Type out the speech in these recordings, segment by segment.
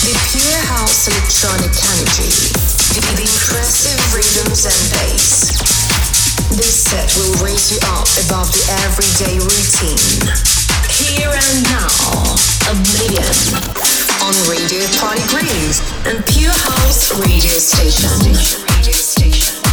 The pure house electronic energy the impressive rhythms and bass. This set will raise you up above the everyday routine. Here and now, Oblivion on Radio Party Groove and Pure House Radio Station. Radio Station.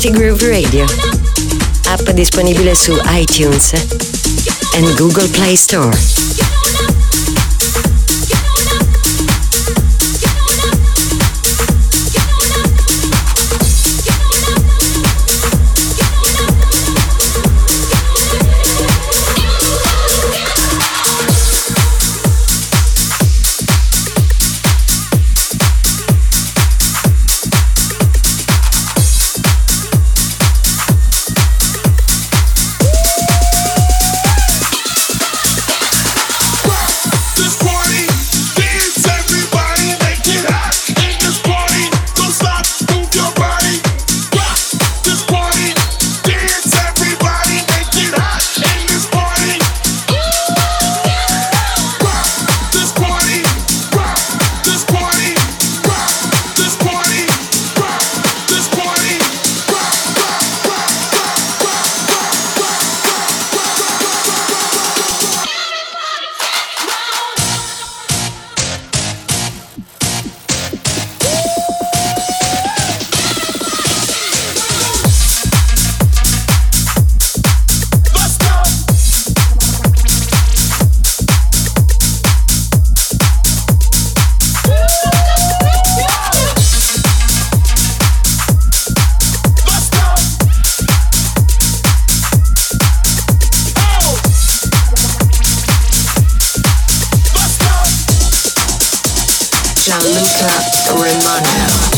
Party Groove Radio. App disponibile su iTunes e Google Play Store. Gianluca Romano.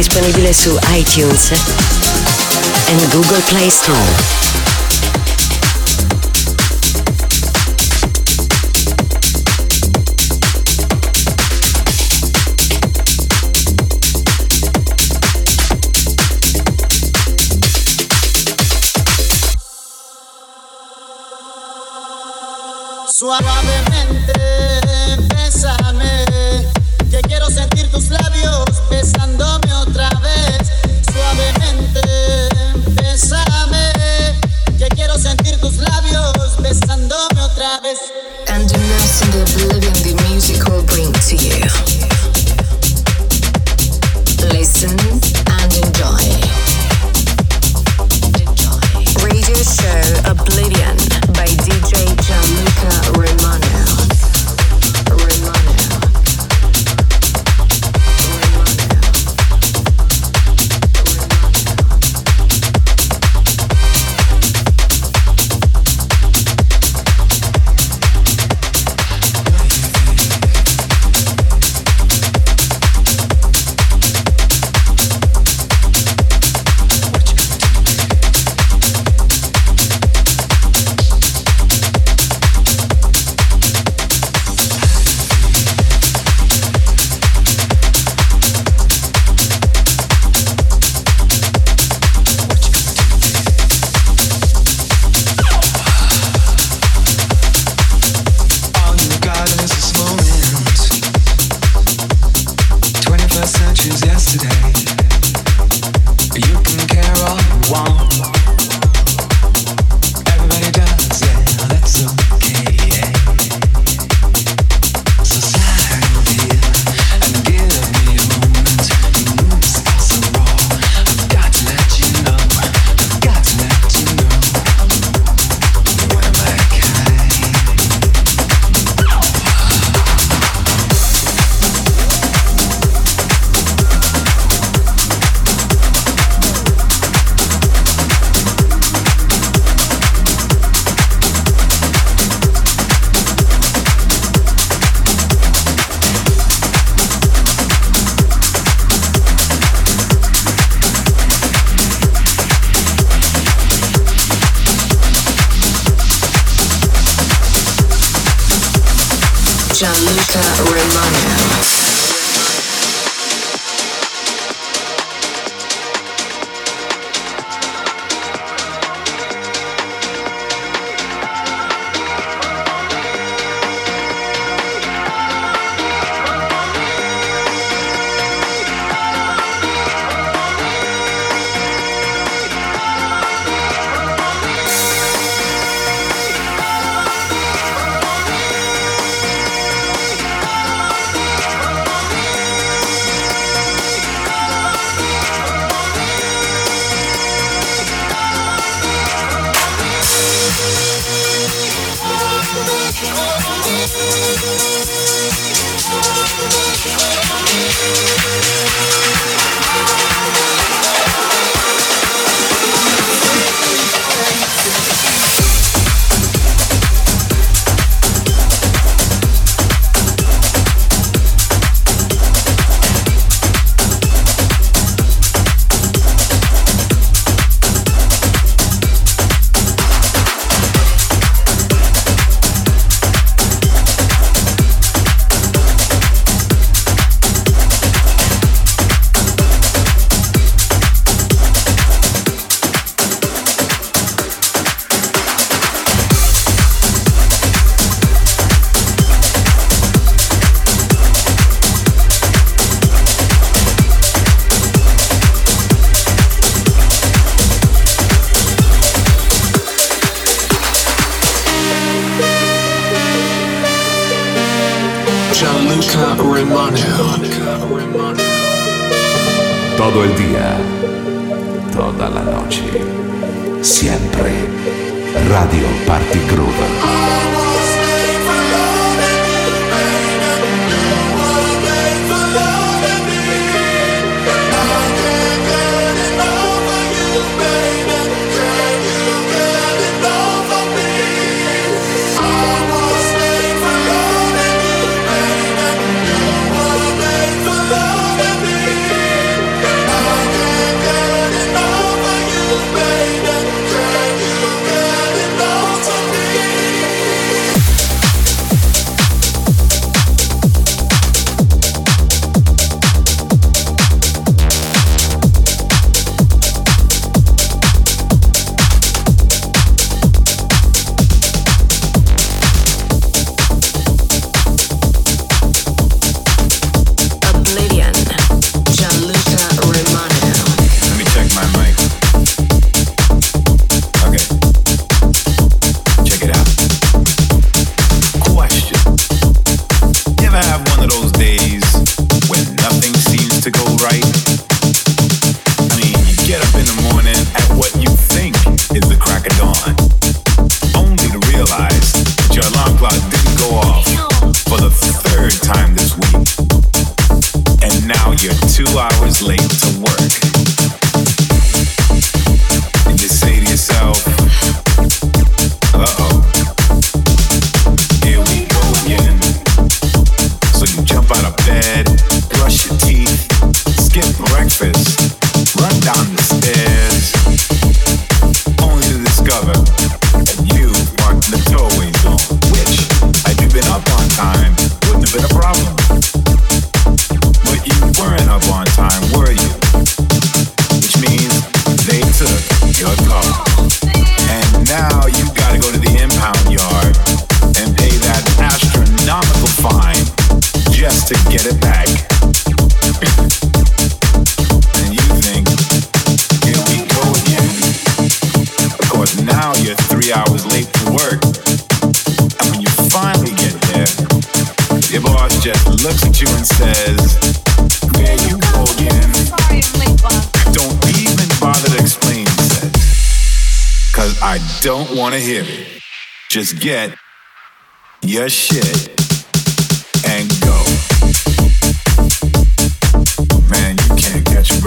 disponibile su iTunes e Google Play Store. Suavemente,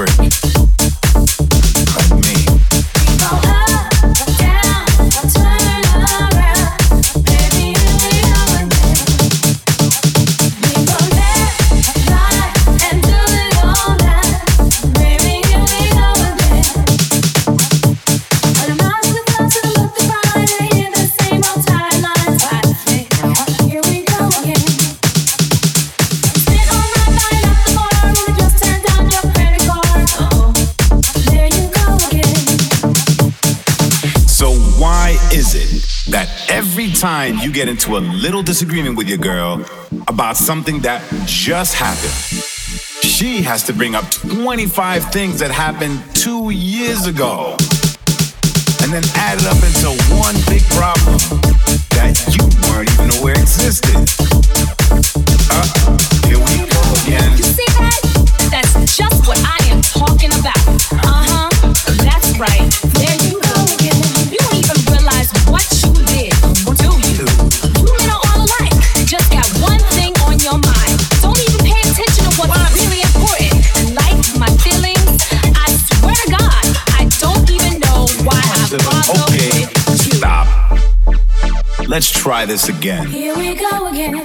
break. Time you get into a little disagreement with your girl about something that just happened, she has to bring up 25 things that happened two years ago and then add it up into one big problem that you weren't even aware existed. Try this again. Here we go again,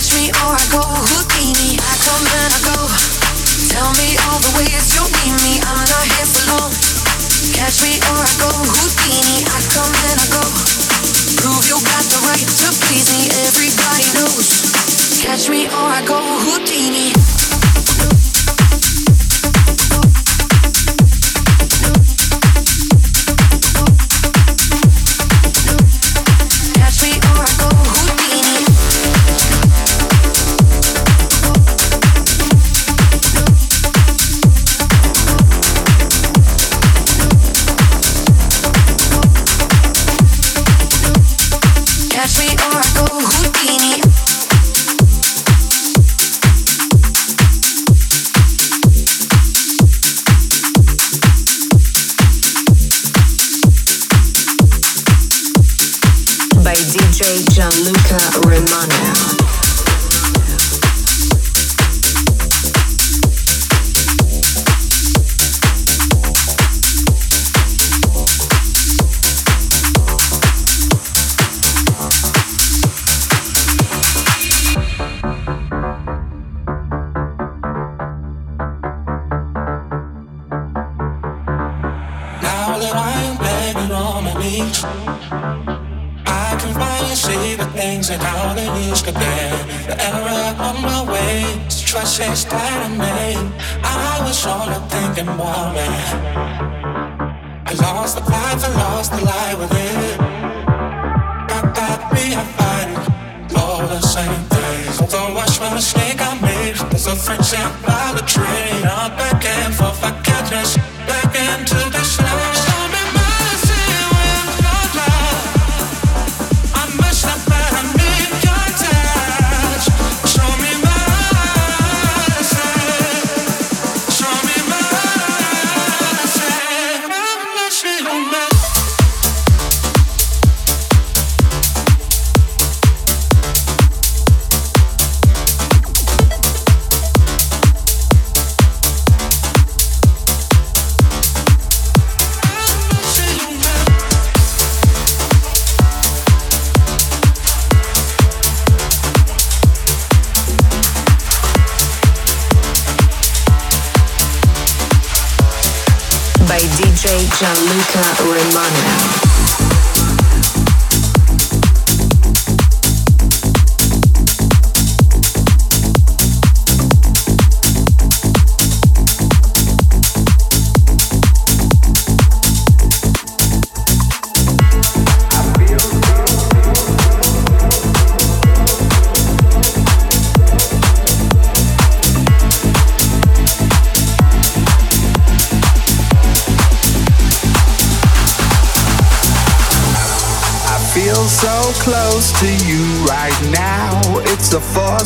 Catch me or I go Houdini, I come and I go. Tell me all the ways you need me, I'm not here for long. Catch me or I go Houdini, I come and I go. Prove you got the right to please me, everybody knows. Catch me or I go Houdini. Gianluca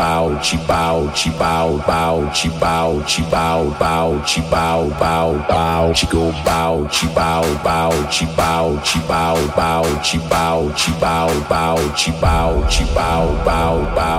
Bao chi bao chi bao bao chi bao chi bao bao chi bao bao bao chi go bao chi bao bao chi bao chi bao bao chi bao chi bao bao chi bao chi bao bao bao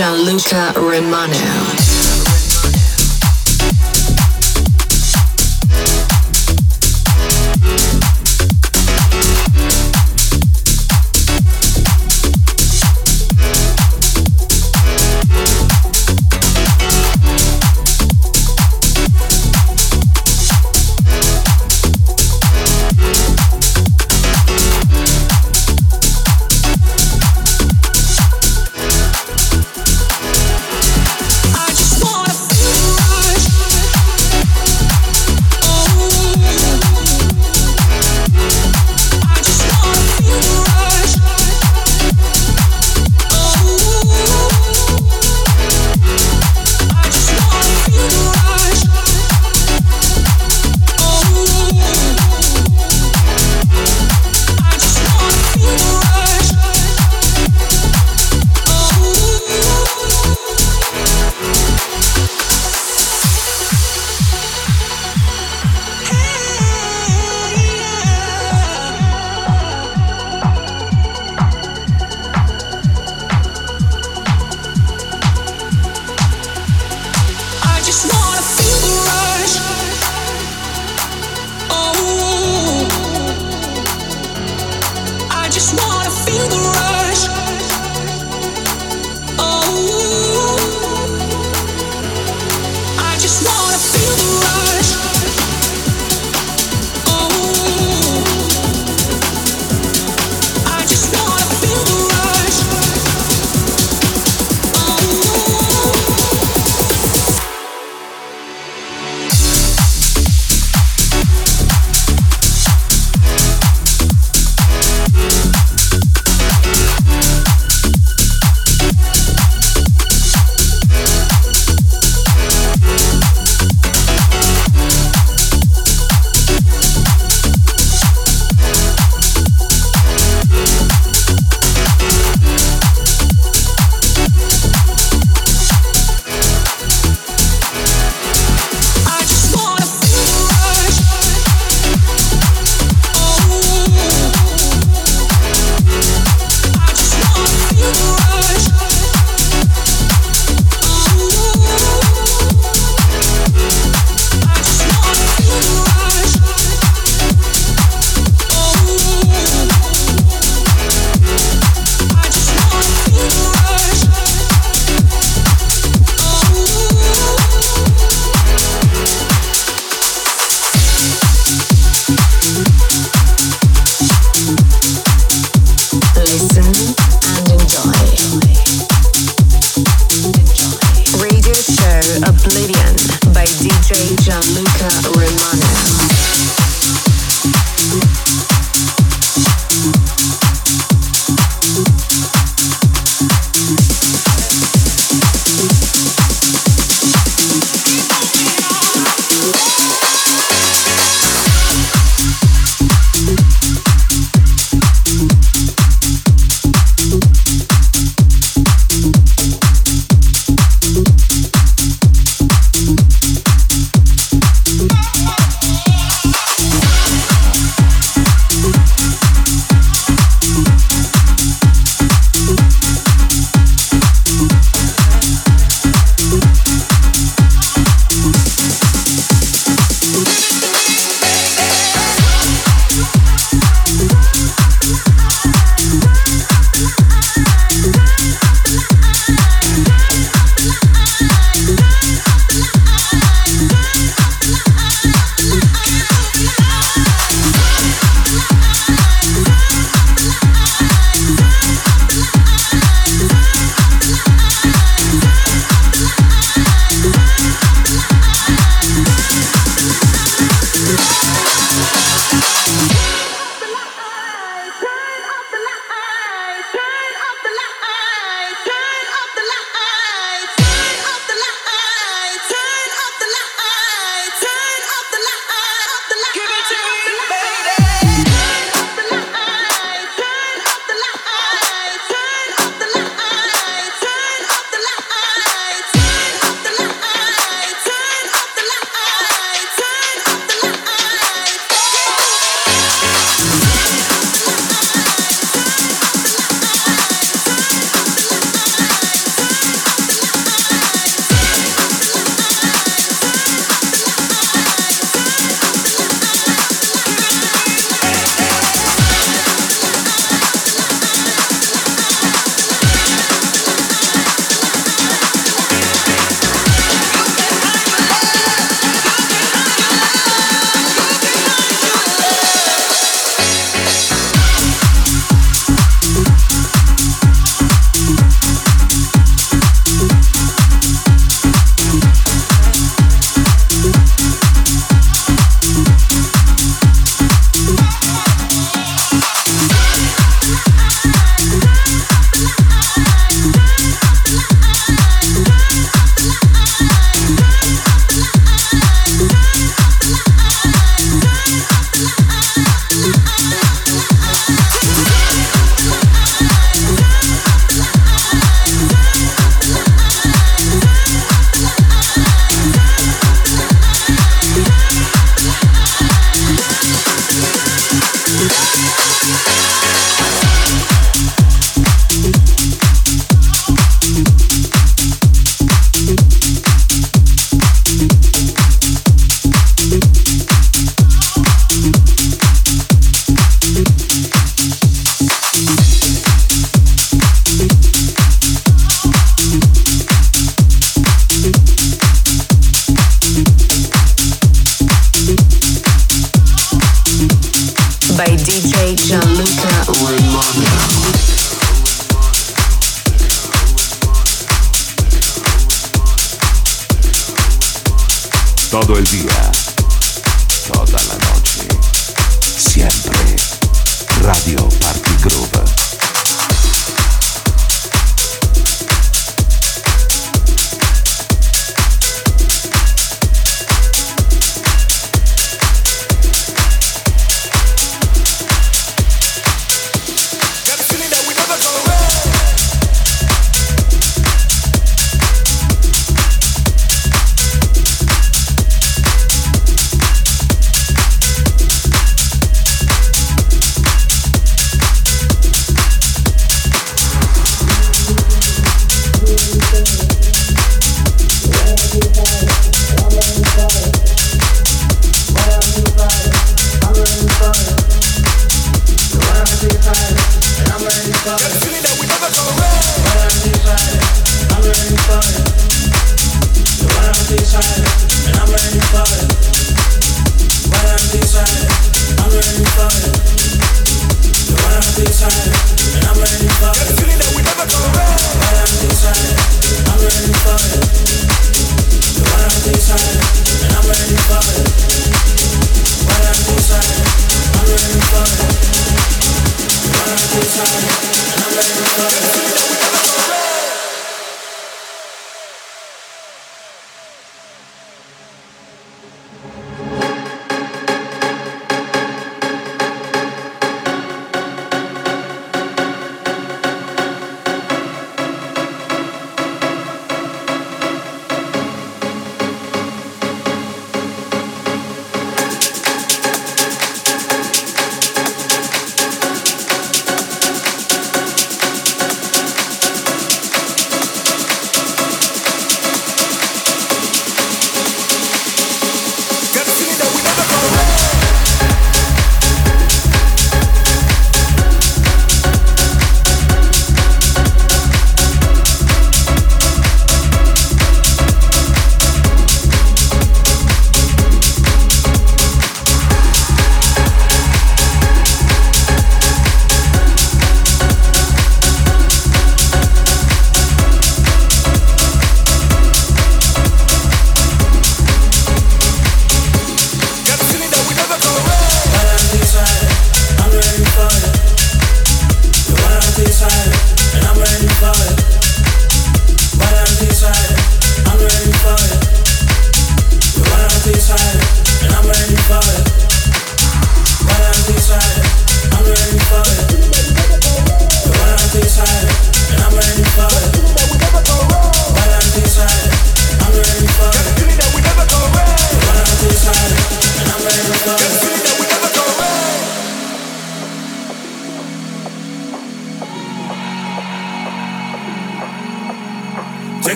Gianluca Romano.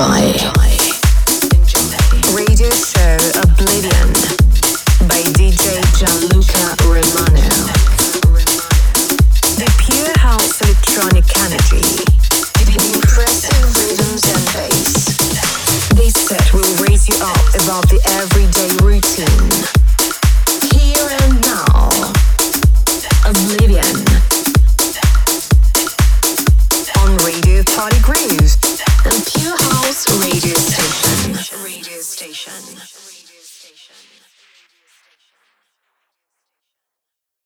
And